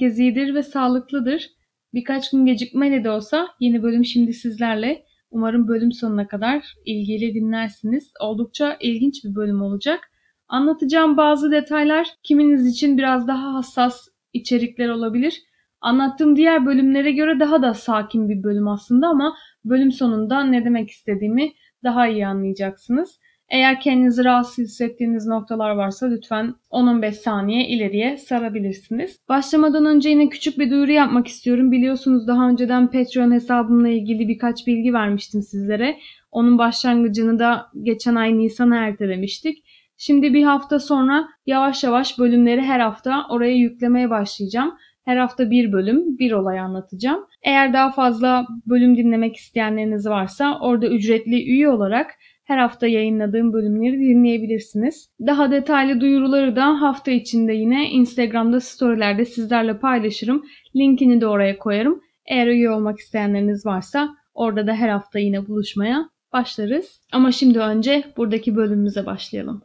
herkes ve sağlıklıdır. Birkaç gün gecikmeyle de olsa yeni bölüm şimdi sizlerle. Umarım bölüm sonuna kadar ilgili dinlersiniz. Oldukça ilginç bir bölüm olacak. Anlatacağım bazı detaylar kiminiz için biraz daha hassas içerikler olabilir. Anlattığım diğer bölümlere göre daha da sakin bir bölüm aslında ama bölüm sonunda ne demek istediğimi daha iyi anlayacaksınız. Eğer kendinizi rahatsız hissettiğiniz noktalar varsa lütfen 10-15 saniye ileriye sarabilirsiniz. Başlamadan önce yine küçük bir duyuru yapmak istiyorum. Biliyorsunuz daha önceden Patreon hesabımla ilgili birkaç bilgi vermiştim sizlere. Onun başlangıcını da geçen ay Nisan'a ertelemiştik. Şimdi bir hafta sonra yavaş yavaş bölümleri her hafta oraya yüklemeye başlayacağım. Her hafta bir bölüm, bir olay anlatacağım. Eğer daha fazla bölüm dinlemek isteyenleriniz varsa orada ücretli üye olarak her hafta yayınladığım bölümleri dinleyebilirsiniz. Daha detaylı duyuruları da hafta içinde yine Instagram'da storylerde sizlerle paylaşırım. Linkini de oraya koyarım. Eğer üye olmak isteyenleriniz varsa orada da her hafta yine buluşmaya başlarız. Ama şimdi önce buradaki bölümümüze başlayalım.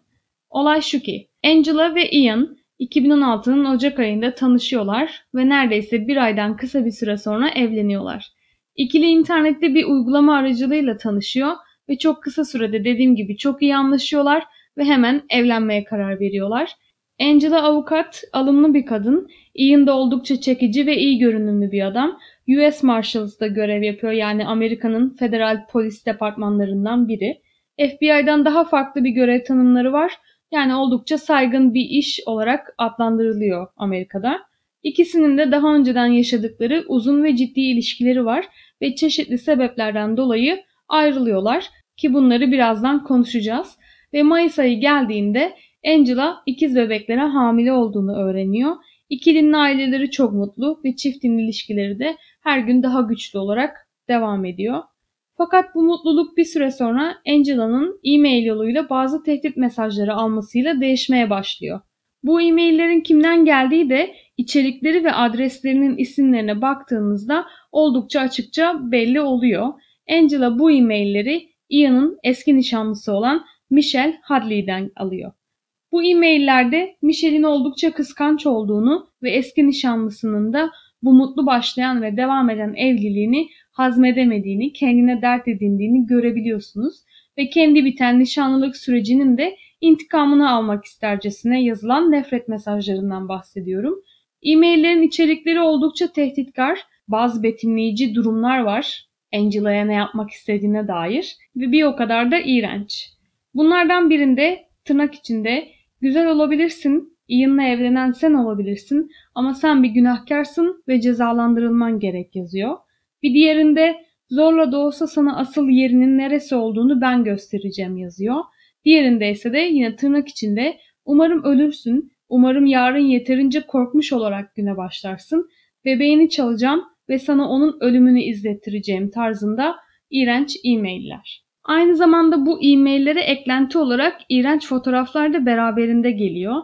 Olay şu ki, Angela ve Ian 2016'nın Ocak ayında tanışıyorlar ve neredeyse bir aydan kısa bir süre sonra evleniyorlar. İkili internette bir uygulama aracılığıyla tanışıyor ve çok kısa sürede dediğim gibi çok iyi anlaşıyorlar ve hemen evlenmeye karar veriyorlar. Angela avukat, alımlı bir kadın. Ian da oldukça çekici ve iyi görünümlü bir adam. US Marshalls'da görev yapıyor yani Amerika'nın federal polis departmanlarından biri. FBI'dan daha farklı bir görev tanımları var. Yani oldukça saygın bir iş olarak adlandırılıyor Amerika'da. İkisinin de daha önceden yaşadıkları uzun ve ciddi ilişkileri var ve çeşitli sebeplerden dolayı ayrılıyorlar ki bunları birazdan konuşacağız. Ve Mayıs ayı geldiğinde Angela ikiz bebeklere hamile olduğunu öğreniyor. İkilinin aileleri çok mutlu ve çiftin ilişkileri de her gün daha güçlü olarak devam ediyor. Fakat bu mutluluk bir süre sonra Angela'nın e-mail yoluyla bazı tehdit mesajları almasıyla değişmeye başlıyor. Bu e-maillerin kimden geldiği de içerikleri ve adreslerinin isimlerine baktığınızda oldukça açıkça belli oluyor. Angela bu e-mailleri Ian'ın eski nişanlısı olan Michelle Hadley'den alıyor. Bu e-maillerde Michelle'in oldukça kıskanç olduğunu ve eski nişanlısının da bu mutlu başlayan ve devam eden evliliğini hazmedemediğini, kendine dert edindiğini görebiliyorsunuz ve kendi biten nişanlılık sürecinin de intikamını almak istercesine yazılan nefret mesajlarından bahsediyorum. E-maillerin içerikleri oldukça tehditkar, bazı betimleyici durumlar var. Angela'ya ne yapmak istediğine dair ve bir o kadar da iğrenç. Bunlardan birinde tırnak içinde güzel olabilirsin, Ian'la evlenen sen olabilirsin ama sen bir günahkarsın ve cezalandırılman gerek yazıyor. Bir diğerinde zorla da olsa sana asıl yerinin neresi olduğunu ben göstereceğim yazıyor. Diğerinde ise de yine tırnak içinde umarım ölürsün, umarım yarın yeterince korkmuş olarak güne başlarsın, bebeğini çalacağım ve sana onun ölümünü izlettireceğim tarzında iğrenç e-mailler. Aynı zamanda bu e-maillere eklenti olarak iğrenç fotoğraflar da beraberinde geliyor.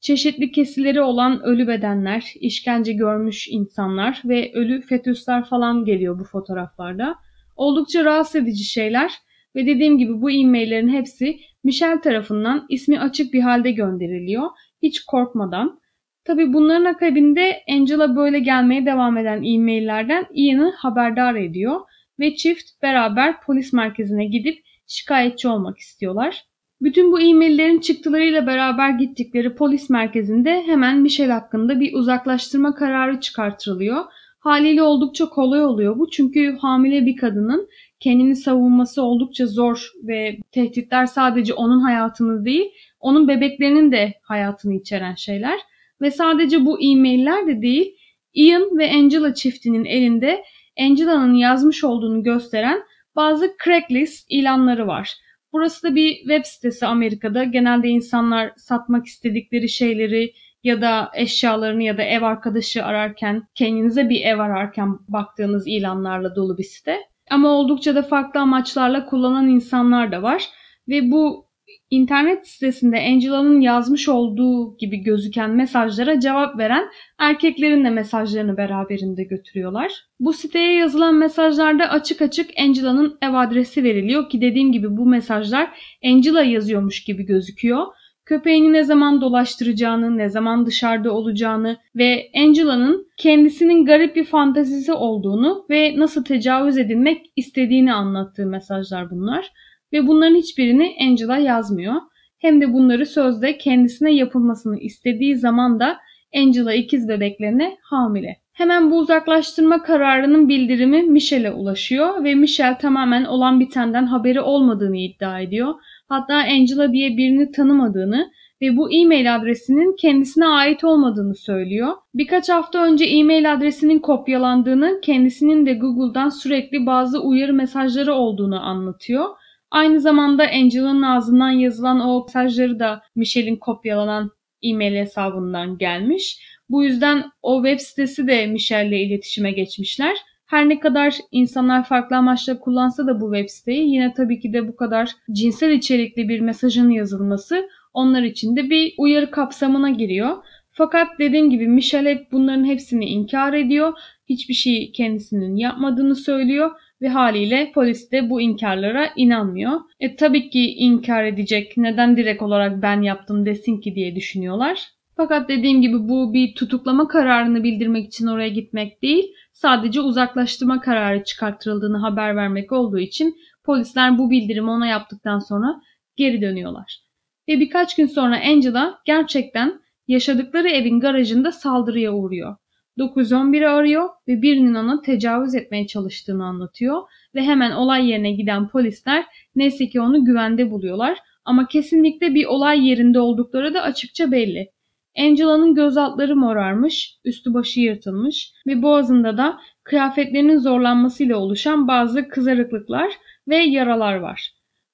Çeşitli kesileri olan ölü bedenler, işkence görmüş insanlar ve ölü fetüsler falan geliyor bu fotoğraflarda. Oldukça rahatsız edici şeyler ve dediğim gibi bu e-maillerin hepsi Michelle tarafından ismi açık bir halde gönderiliyor. Hiç korkmadan. Tabi bunların akabinde Angela böyle gelmeye devam eden e-maillerden Ian'ı haberdar ediyor ve çift beraber polis merkezine gidip şikayetçi olmak istiyorlar. Bütün bu e-maillerin çıktılarıyla beraber gittikleri polis merkezinde hemen Michelle hakkında bir uzaklaştırma kararı çıkartılıyor. Haliyle oldukça kolay oluyor bu çünkü hamile bir kadının kendini savunması oldukça zor ve tehditler sadece onun hayatını değil, onun bebeklerinin de hayatını içeren şeyler. Ve sadece bu e-mailler de değil, Ian ve Angela çiftinin elinde Angela'nın yazmış olduğunu gösteren bazı Craigslist ilanları var. Burası da bir web sitesi Amerika'da. Genelde insanlar satmak istedikleri şeyleri ya da eşyalarını ya da ev arkadaşı ararken, kendinize bir ev ararken baktığınız ilanlarla dolu bir site. Ama oldukça da farklı amaçlarla kullanan insanlar da var. Ve bu internet sitesinde Angela'nın yazmış olduğu gibi gözüken mesajlara cevap veren erkeklerin de mesajlarını beraberinde götürüyorlar. Bu siteye yazılan mesajlarda açık açık Angela'nın ev adresi veriliyor ki dediğim gibi bu mesajlar Angela yazıyormuş gibi gözüküyor. köpeğini ne zaman dolaştıracağını, ne zaman dışarıda olacağını ve Angela'nın kendisinin garip bir fantazisi olduğunu ve nasıl tecavüz edilmek istediğini anlattığı mesajlar bunlar. Ve bunların hiçbirini Angela yazmıyor. Hem de bunları sözde kendisine yapılmasını istediği zaman da Angela ikiz bebeklerine hamile. Hemen bu uzaklaştırma kararının bildirimi Michel'e ulaşıyor ve Michel tamamen olan bitenden haberi olmadığını iddia ediyor. Hatta Angela diye birini tanımadığını ve bu e-mail adresinin kendisine ait olmadığını söylüyor. Birkaç hafta önce e-mail adresinin kopyalandığını, kendisinin de Google'dan sürekli bazı uyarı mesajları olduğunu anlatıyor. Aynı zamanda Angela'nın ağzından yazılan o mesajları da Michel'in kopyalanan e-mail hesabından gelmiş. Bu yüzden o web sitesi de Michel'le iletişime geçmişler. Her ne kadar insanlar farklı amaçla kullansa da bu web siteyi yine tabii ki de bu kadar cinsel içerikli bir mesajın yazılması onlar için de bir uyarı kapsamına giriyor. Fakat dediğim gibi Michel hep bunların hepsini inkar ediyor. Hiçbir şey kendisinin yapmadığını söylüyor ve haliyle polis de bu inkarlara inanmıyor. E tabii ki inkar edecek. Neden direkt olarak ben yaptım desin ki diye düşünüyorlar. Fakat dediğim gibi bu bir tutuklama kararını bildirmek için oraya gitmek değil, sadece uzaklaştırma kararı çıkarttırıldığını haber vermek olduğu için polisler bu bildirimi ona yaptıktan sonra geri dönüyorlar. Ve birkaç gün sonra Angela gerçekten yaşadıkları evin garajında saldırıya uğruyor. 911'i arıyor ve birinin ona tecavüz etmeye çalıştığını anlatıyor ve hemen olay yerine giden polisler neyse ki onu güvende buluyorlar ama kesinlikle bir olay yerinde oldukları da açıkça belli. Angela'nın göz altları morarmış, üstü başı yırtılmış ve boğazında da kıyafetlerinin zorlanmasıyla oluşan bazı kızarıklıklar ve yaralar var.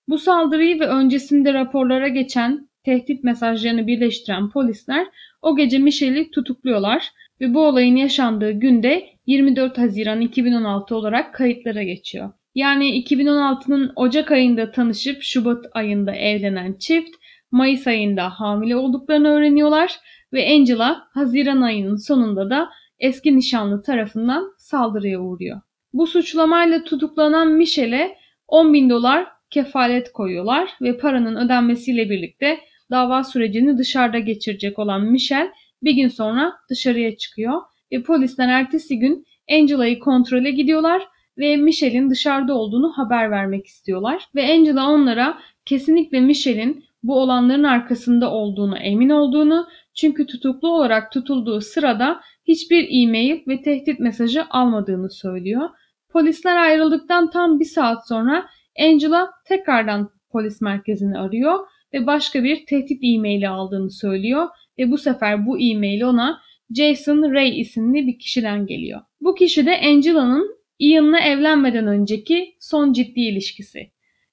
Bu saldırıyı ve öncesinde raporlara geçen tehdit mesajlarını birleştiren polisler o gece Michelle'i tutukluyorlar ve bu olayın yaşandığı günde 24 Haziran 2016 olarak kayıtlara geçiyor. Yani 2016'nın Ocak ayında tanışıp Şubat ayında evlenen çift Mayıs ayında hamile olduklarını öğreniyorlar ve Angela Haziran ayının sonunda da eski nişanlı tarafından saldırıya uğruyor. Bu suçlamayla tutuklanan Michelle'e 10 bin dolar kefalet koyuyorlar ve paranın ödenmesiyle birlikte dava sürecini dışarıda geçirecek olan Michel bir gün sonra dışarıya çıkıyor ve polisler ertesi gün Angela'yı kontrole gidiyorlar ve Michel'in dışarıda olduğunu haber vermek istiyorlar. Ve Angela onlara kesinlikle Michel'in bu olanların arkasında olduğunu emin olduğunu çünkü tutuklu olarak tutulduğu sırada hiçbir e-mail ve tehdit mesajı almadığını söylüyor. Polisler ayrıldıktan tam bir saat sonra Angela tekrardan polis merkezini arıyor ve başka bir tehdit e-maili aldığını söylüyor ve bu sefer bu e-mail ona Jason Ray isimli bir kişiden geliyor. Bu kişi de Angela'nın Ian'la evlenmeden önceki son ciddi ilişkisi.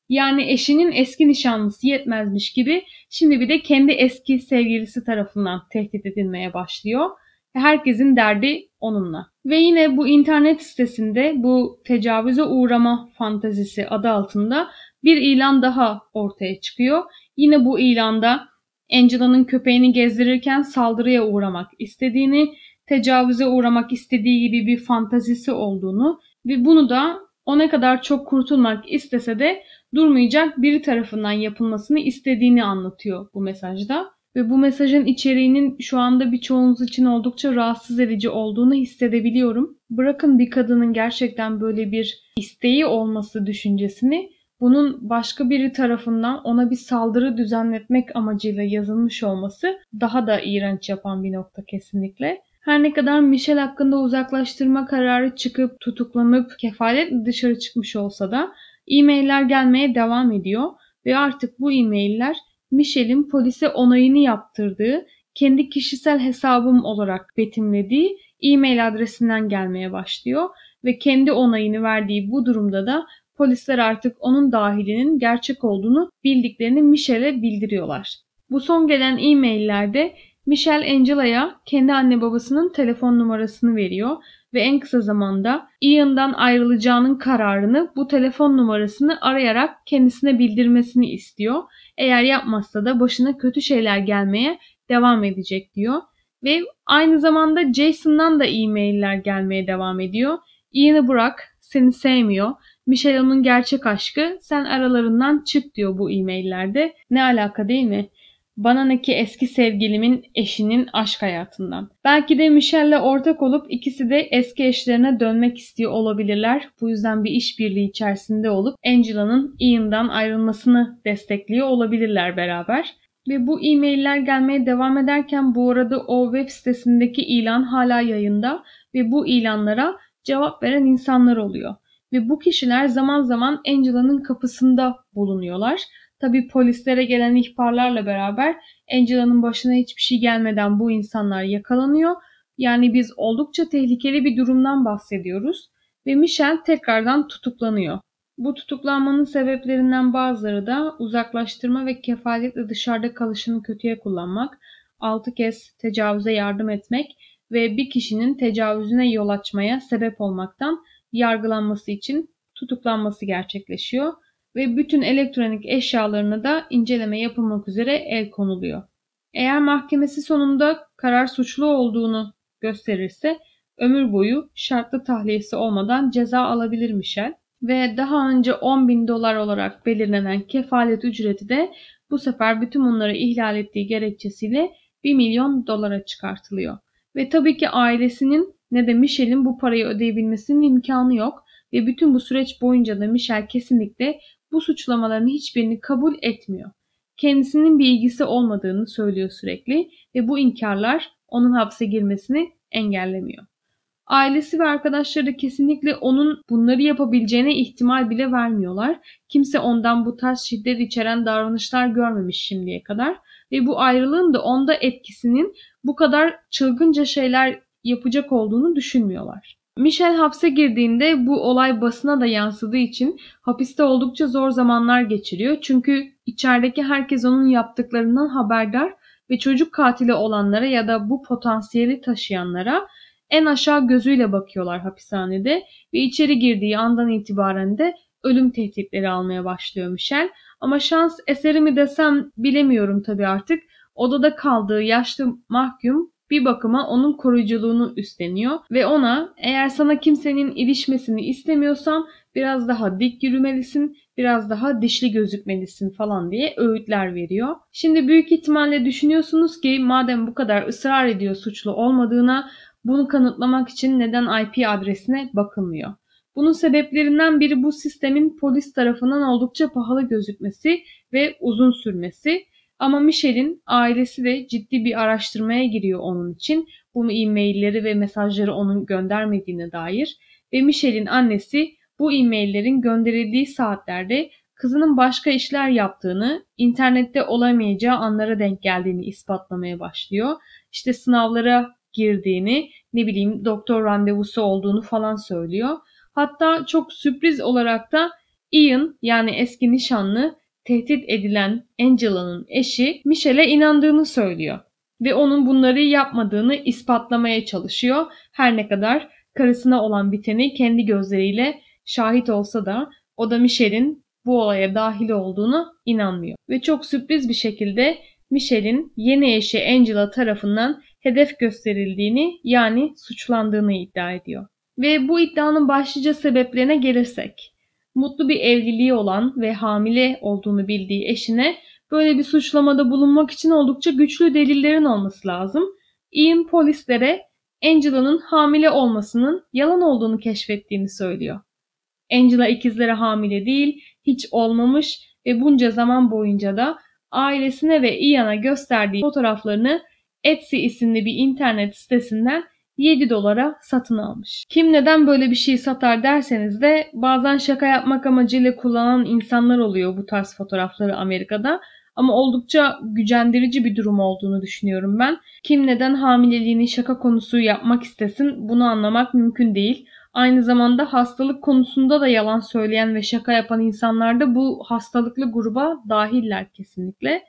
Yani eşinin eski nişanlısı yetmezmiş gibi şimdi bir de kendi eski sevgilisi tarafından tehdit edilmeye başlıyor. Herkesin derdi onunla. Ve yine bu internet sitesinde bu tecavüze uğrama fantazisi adı altında bir ilan daha ortaya çıkıyor. Yine bu ilanda Angela'nın köpeğini gezdirirken saldırıya uğramak istediğini, tecavüze uğramak istediği gibi bir fantazisi olduğunu ve bunu da o ne kadar çok kurtulmak istese de durmayacak biri tarafından yapılmasını istediğini anlatıyor bu mesajda. Ve bu mesajın içeriğinin şu anda birçoğunuz için oldukça rahatsız edici olduğunu hissedebiliyorum. Bırakın bir kadının gerçekten böyle bir isteği olması düşüncesini bunun başka biri tarafından ona bir saldırı düzenletmek amacıyla yazılmış olması daha da iğrenç yapan bir nokta kesinlikle. Her ne kadar Michelle hakkında uzaklaştırma kararı çıkıp tutuklanıp kefaletle dışarı çıkmış olsa da e-mailler gelmeye devam ediyor ve artık bu e-mailler Michelle'in polise onayını yaptırdığı, kendi kişisel hesabım olarak betimlediği e-mail adresinden gelmeye başlıyor ve kendi onayını verdiği bu durumda da polisler artık onun dahilinin gerçek olduğunu bildiklerini Michelle'e bildiriyorlar. Bu son gelen e-maillerde Michelle Angela'ya kendi anne babasının telefon numarasını veriyor ve en kısa zamanda Ian'dan ayrılacağının kararını bu telefon numarasını arayarak kendisine bildirmesini istiyor. Eğer yapmazsa da başına kötü şeyler gelmeye devam edecek diyor. Ve aynı zamanda Jason'dan da e-mailler gelmeye devam ediyor. Ian'ı bırak, seni sevmiyor. Michelle onun gerçek aşkı, sen aralarından çık diyor bu e-maillerde. Ne alaka değil mi? Bana ne ki eski sevgilimin eşinin aşk hayatından. Belki de Michelle'le ortak olup ikisi de eski eşlerine dönmek istiyor olabilirler. Bu yüzden bir işbirliği içerisinde olup Angela'nın Ian'dan ayrılmasını destekliyor olabilirler beraber. Ve bu e-mailler gelmeye devam ederken bu arada o web sitesindeki ilan hala yayında ve bu ilanlara cevap veren insanlar oluyor. Ve bu kişiler zaman zaman Angela'nın kapısında bulunuyorlar. Tabi polislere gelen ihbarlarla beraber Angela'nın başına hiçbir şey gelmeden bu insanlar yakalanıyor. Yani biz oldukça tehlikeli bir durumdan bahsediyoruz ve Michel tekrardan tutuklanıyor. Bu tutuklanmanın sebeplerinden bazıları da uzaklaştırma ve kefaletle dışarıda kalışını kötüye kullanmak, 6 kez tecavüze yardım etmek ve bir kişinin tecavüzüne yol açmaya sebep olmaktan yargılanması için tutuklanması gerçekleşiyor ve bütün elektronik eşyalarına da inceleme yapılmak üzere el konuluyor. Eğer mahkemesi sonunda karar suçlu olduğunu gösterirse ömür boyu şartlı tahliyesi olmadan ceza alabilir Michel ve daha önce 10 bin dolar olarak belirlenen kefalet ücreti de bu sefer bütün bunları ihlal ettiği gerekçesiyle 1 milyon dolara çıkartılıyor. Ve tabii ki ailesinin ne de Michel'in bu parayı ödeyebilmesinin imkanı yok ve bütün bu süreç boyunca da Michel kesinlikle bu suçlamaların hiçbirini kabul etmiyor. Kendisinin bir ilgisi olmadığını söylüyor sürekli ve bu inkarlar onun hapse girmesini engellemiyor. Ailesi ve arkadaşları da kesinlikle onun bunları yapabileceğine ihtimal bile vermiyorlar. Kimse ondan bu tarz şiddet içeren davranışlar görmemiş şimdiye kadar ve bu ayrılığın da onda etkisinin bu kadar çılgınca şeyler yapacak olduğunu düşünmüyorlar. Michel hapse girdiğinde bu olay basına da yansıdığı için hapiste oldukça zor zamanlar geçiriyor. Çünkü içerideki herkes onun yaptıklarından haberdar ve çocuk katili olanlara ya da bu potansiyeli taşıyanlara en aşağı gözüyle bakıyorlar hapishanede ve içeri girdiği andan itibaren de ölüm tehditleri almaya başlıyor Michel. Ama şans eseri mi desem bilemiyorum tabii artık. Odada kaldığı yaşlı mahkum bir bakıma onun koruyuculuğunu üstleniyor ve ona eğer sana kimsenin ilişmesini istemiyorsan biraz daha dik yürümelisin, biraz daha dişli gözükmelisin falan diye öğütler veriyor. Şimdi büyük ihtimalle düşünüyorsunuz ki madem bu kadar ısrar ediyor suçlu olmadığına bunu kanıtlamak için neden IP adresine bakılmıyor? Bunun sebeplerinden biri bu sistemin polis tarafından oldukça pahalı gözükmesi ve uzun sürmesi. Ama Michel'in ailesi de ciddi bir araştırmaya giriyor onun için. Bu e-mailleri ve mesajları onun göndermediğine dair. Ve Michel'in annesi bu e-maillerin gönderildiği saatlerde kızının başka işler yaptığını, internette olamayacağı anlara denk geldiğini ispatlamaya başlıyor. İşte sınavlara girdiğini, ne bileyim doktor randevusu olduğunu falan söylüyor. Hatta çok sürpriz olarak da Ian yani eski nişanlı tehdit edilen Angela'nın eşi Michel'e inandığını söylüyor ve onun bunları yapmadığını ispatlamaya çalışıyor. Her ne kadar karısına olan biteni kendi gözleriyle şahit olsa da o da Michel'in bu olaya dahil olduğunu inanmıyor. Ve çok sürpriz bir şekilde Michel'in yeni eşi Angela tarafından hedef gösterildiğini yani suçlandığını iddia ediyor. Ve bu iddianın başlıca sebeplerine gelirsek mutlu bir evliliği olan ve hamile olduğunu bildiği eşine böyle bir suçlamada bulunmak için oldukça güçlü delillerin olması lazım. Ian polislere Angela'nın hamile olmasının yalan olduğunu keşfettiğini söylüyor. Angela ikizlere hamile değil, hiç olmamış ve bunca zaman boyunca da ailesine ve Ian'a gösterdiği fotoğraflarını Etsy isimli bir internet sitesinden 7 dolara satın almış. Kim neden böyle bir şey satar derseniz de bazen şaka yapmak amacıyla kullanan insanlar oluyor bu tarz fotoğrafları Amerika'da. Ama oldukça gücendirici bir durum olduğunu düşünüyorum ben. Kim neden hamileliğini şaka konusu yapmak istesin bunu anlamak mümkün değil. Aynı zamanda hastalık konusunda da yalan söyleyen ve şaka yapan insanlar da bu hastalıklı gruba dahiller kesinlikle.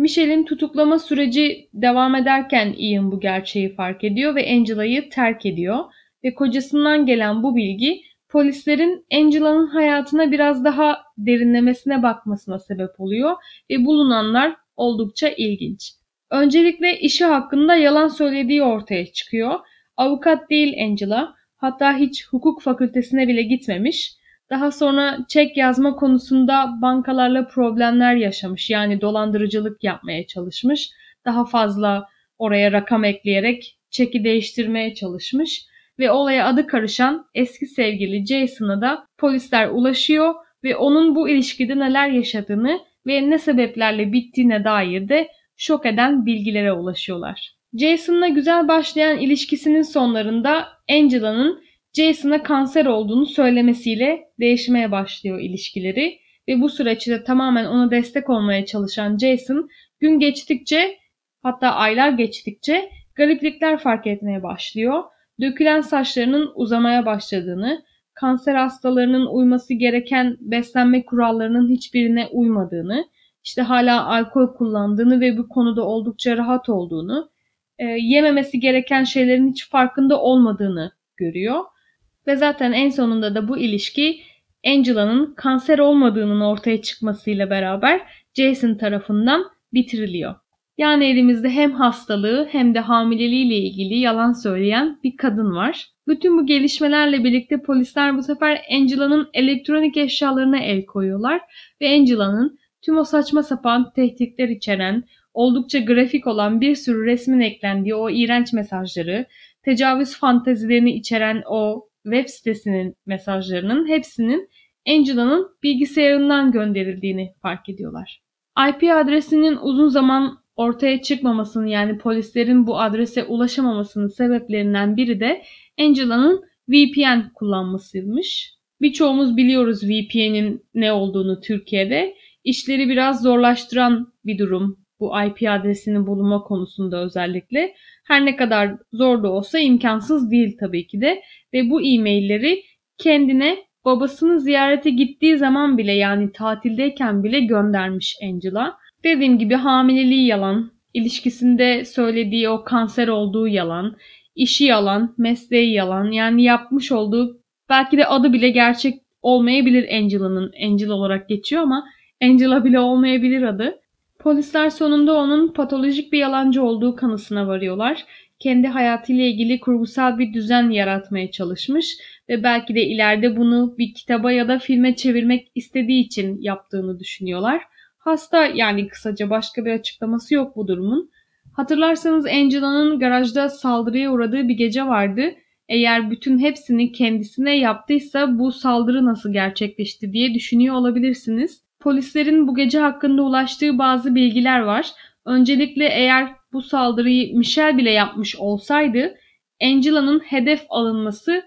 Michelle'in tutuklama süreci devam ederken Ian bu gerçeği fark ediyor ve Angela'yı terk ediyor. Ve kocasından gelen bu bilgi polislerin Angela'nın hayatına biraz daha derinlemesine bakmasına sebep oluyor ve bulunanlar oldukça ilginç. Öncelikle işi hakkında yalan söylediği ortaya çıkıyor. Avukat değil Angela, hatta hiç hukuk fakültesine bile gitmemiş. Daha sonra çek yazma konusunda bankalarla problemler yaşamış. Yani dolandırıcılık yapmaya çalışmış. Daha fazla oraya rakam ekleyerek çeki değiştirmeye çalışmış ve olaya adı karışan eski sevgili Jason'a da polisler ulaşıyor ve onun bu ilişkide neler yaşadığını ve ne sebeplerle bittiğine dair de şok eden bilgilere ulaşıyorlar. Jason'la güzel başlayan ilişkisinin sonlarında Angela'nın Jason'a kanser olduğunu söylemesiyle değişmeye başlıyor ilişkileri ve bu süreçte tamamen ona destek olmaya çalışan Jason gün geçtikçe hatta aylar geçtikçe gariplikler fark etmeye başlıyor. Dökülen saçlarının uzamaya başladığını, kanser hastalarının uyması gereken beslenme kurallarının hiçbirine uymadığını, işte hala alkol kullandığını ve bu konuda oldukça rahat olduğunu, e, yememesi gereken şeylerin hiç farkında olmadığını görüyor. Ve zaten en sonunda da bu ilişki Angela'nın kanser olmadığının ortaya çıkmasıyla beraber Jason tarafından bitiriliyor. Yani elimizde hem hastalığı hem de hamileliğiyle ilgili yalan söyleyen bir kadın var. Bütün bu gelişmelerle birlikte polisler bu sefer Angela'nın elektronik eşyalarına el koyuyorlar ve Angela'nın tüm o saçma sapan tehditler içeren, oldukça grafik olan bir sürü resmin eklendiği o iğrenç mesajları, tecavüz fantezilerini içeren o web sitesinin mesajlarının hepsinin Angela'nın bilgisayarından gönderildiğini fark ediyorlar. IP adresinin uzun zaman ortaya çıkmamasının yani polislerin bu adrese ulaşamamasının sebeplerinden biri de Angela'nın VPN kullanmasıymış. Birçoğumuz biliyoruz VPN'in ne olduğunu Türkiye'de. İşleri biraz zorlaştıran bir durum bu IP adresinin bulunma konusunda özellikle. Her ne kadar zor da olsa imkansız değil tabii ki de. Ve bu e-mailleri kendine babasını ziyarete gittiği zaman bile yani tatildeyken bile göndermiş Angela. Dediğim gibi hamileliği yalan, ilişkisinde söylediği o kanser olduğu yalan, işi yalan, mesleği yalan. Yani yapmış olduğu belki de adı bile gerçek olmayabilir Angela'nın. Angela olarak geçiyor ama Angela bile olmayabilir adı. Polisler sonunda onun patolojik bir yalancı olduğu kanısına varıyorlar. Kendi hayatıyla ilgili kurgusal bir düzen yaratmaya çalışmış ve belki de ileride bunu bir kitaba ya da filme çevirmek istediği için yaptığını düşünüyorlar. Hasta yani kısaca başka bir açıklaması yok bu durumun. Hatırlarsanız Angela'nın garajda saldırıya uğradığı bir gece vardı. Eğer bütün hepsini kendisine yaptıysa bu saldırı nasıl gerçekleşti diye düşünüyor olabilirsiniz. Polislerin bu gece hakkında ulaştığı bazı bilgiler var. Öncelikle eğer bu saldırıyı Michelle bile yapmış olsaydı Angela'nın hedef alınması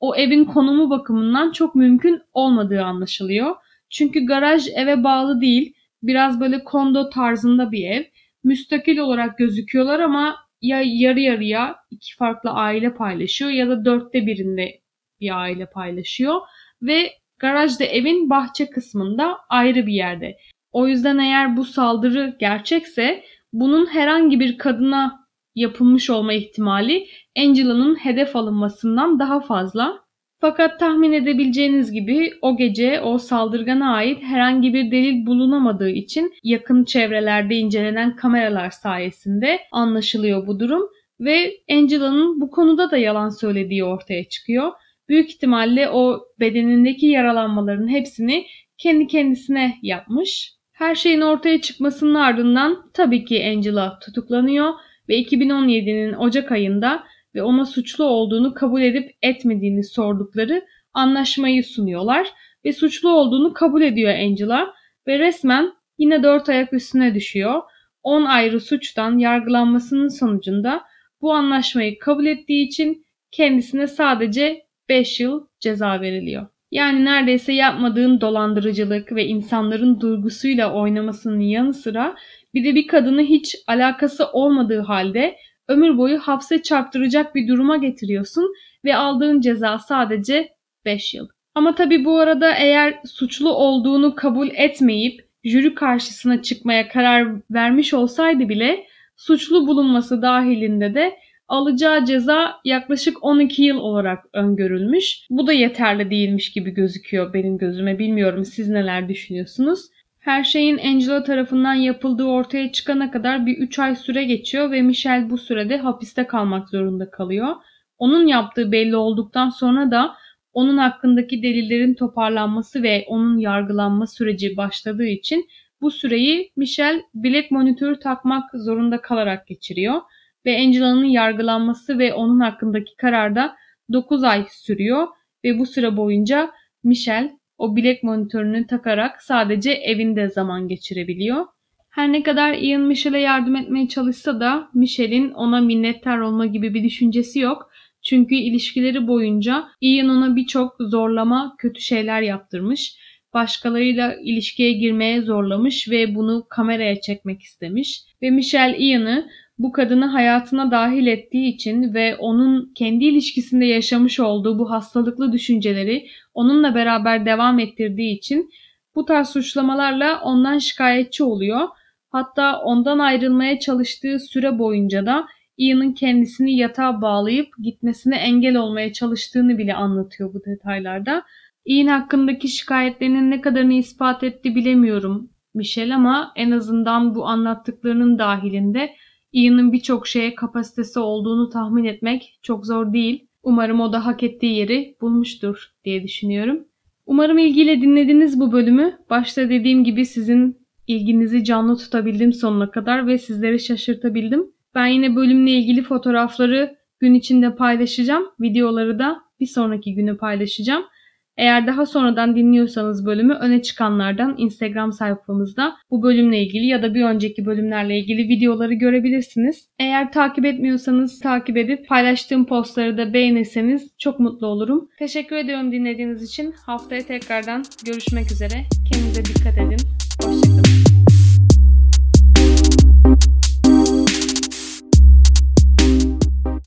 o evin konumu bakımından çok mümkün olmadığı anlaşılıyor. Çünkü garaj eve bağlı değil biraz böyle kondo tarzında bir ev. Müstakil olarak gözüküyorlar ama ya yarı yarıya iki farklı aile paylaşıyor ya da dörtte birinde bir aile paylaşıyor. Ve garajda evin bahçe kısmında ayrı bir yerde. O yüzden eğer bu saldırı gerçekse bunun herhangi bir kadına yapılmış olma ihtimali Angela'nın hedef alınmasından daha fazla. Fakat tahmin edebileceğiniz gibi o gece o saldırgana ait herhangi bir delil bulunamadığı için yakın çevrelerde incelenen kameralar sayesinde anlaşılıyor bu durum ve Angela'nın bu konuda da yalan söylediği ortaya çıkıyor. Büyük ihtimalle o bedenindeki yaralanmaların hepsini kendi kendisine yapmış. Her şeyin ortaya çıkmasının ardından tabii ki Angela tutuklanıyor ve 2017'nin Ocak ayında ve ona suçlu olduğunu kabul edip etmediğini sordukları anlaşmayı sunuyorlar ve suçlu olduğunu kabul ediyor Angela ve resmen yine dört ayak üstüne düşüyor. 10 ayrı suçtan yargılanmasının sonucunda bu anlaşmayı kabul ettiği için kendisine sadece 5 yıl ceza veriliyor. Yani neredeyse yapmadığın dolandırıcılık ve insanların duygusuyla oynamasının yanı sıra bir de bir kadını hiç alakası olmadığı halde ömür boyu hapse çarptıracak bir duruma getiriyorsun ve aldığın ceza sadece 5 yıl. Ama tabi bu arada eğer suçlu olduğunu kabul etmeyip jüri karşısına çıkmaya karar vermiş olsaydı bile suçlu bulunması dahilinde de alacağı ceza yaklaşık 12 yıl olarak öngörülmüş. Bu da yeterli değilmiş gibi gözüküyor benim gözüme. Bilmiyorum siz neler düşünüyorsunuz. Her şeyin Angela tarafından yapıldığı ortaya çıkana kadar bir 3 ay süre geçiyor ve Michelle bu sürede hapiste kalmak zorunda kalıyor. Onun yaptığı belli olduktan sonra da onun hakkındaki delillerin toparlanması ve onun yargılanma süreci başladığı için bu süreyi Michelle bilek monitörü takmak zorunda kalarak geçiriyor ve Angela'nın yargılanması ve onun hakkındaki kararda 9 ay sürüyor ve bu süre boyunca Michelle o bilek monitörünü takarak sadece evinde zaman geçirebiliyor. Her ne kadar Ian Michelle'e yardım etmeye çalışsa da Michelle'in ona minnettar olma gibi bir düşüncesi yok. Çünkü ilişkileri boyunca Ian ona birçok zorlama, kötü şeyler yaptırmış. Başkalarıyla ilişkiye girmeye zorlamış ve bunu kameraya çekmek istemiş. Ve Michelle Ian'ı bu kadını hayatına dahil ettiği için ve onun kendi ilişkisinde yaşamış olduğu bu hastalıklı düşünceleri onunla beraber devam ettirdiği için bu tarz suçlamalarla ondan şikayetçi oluyor. Hatta ondan ayrılmaya çalıştığı süre boyunca da Ian'ın kendisini yatağa bağlayıp gitmesine engel olmaya çalıştığını bile anlatıyor bu detaylarda. Ian hakkındaki şikayetlerinin ne kadarını ispat etti bilemiyorum Michelle ama en azından bu anlattıklarının dahilinde Ian'ın birçok şeye kapasitesi olduğunu tahmin etmek çok zor değil. Umarım o da hak ettiği yeri bulmuştur diye düşünüyorum. Umarım ilgiyle dinlediniz bu bölümü. Başta dediğim gibi sizin ilginizi canlı tutabildim sonuna kadar ve sizleri şaşırtabildim. Ben yine bölümle ilgili fotoğrafları gün içinde paylaşacağım. Videoları da bir sonraki günü paylaşacağım. Eğer daha sonradan dinliyorsanız bölümü öne çıkanlardan Instagram sayfamızda bu bölümle ilgili ya da bir önceki bölümlerle ilgili videoları görebilirsiniz. Eğer takip etmiyorsanız takip edip paylaştığım postları da beğenirseniz çok mutlu olurum. Teşekkür ediyorum dinlediğiniz için. Haftaya tekrardan görüşmek üzere. Kendinize dikkat edin.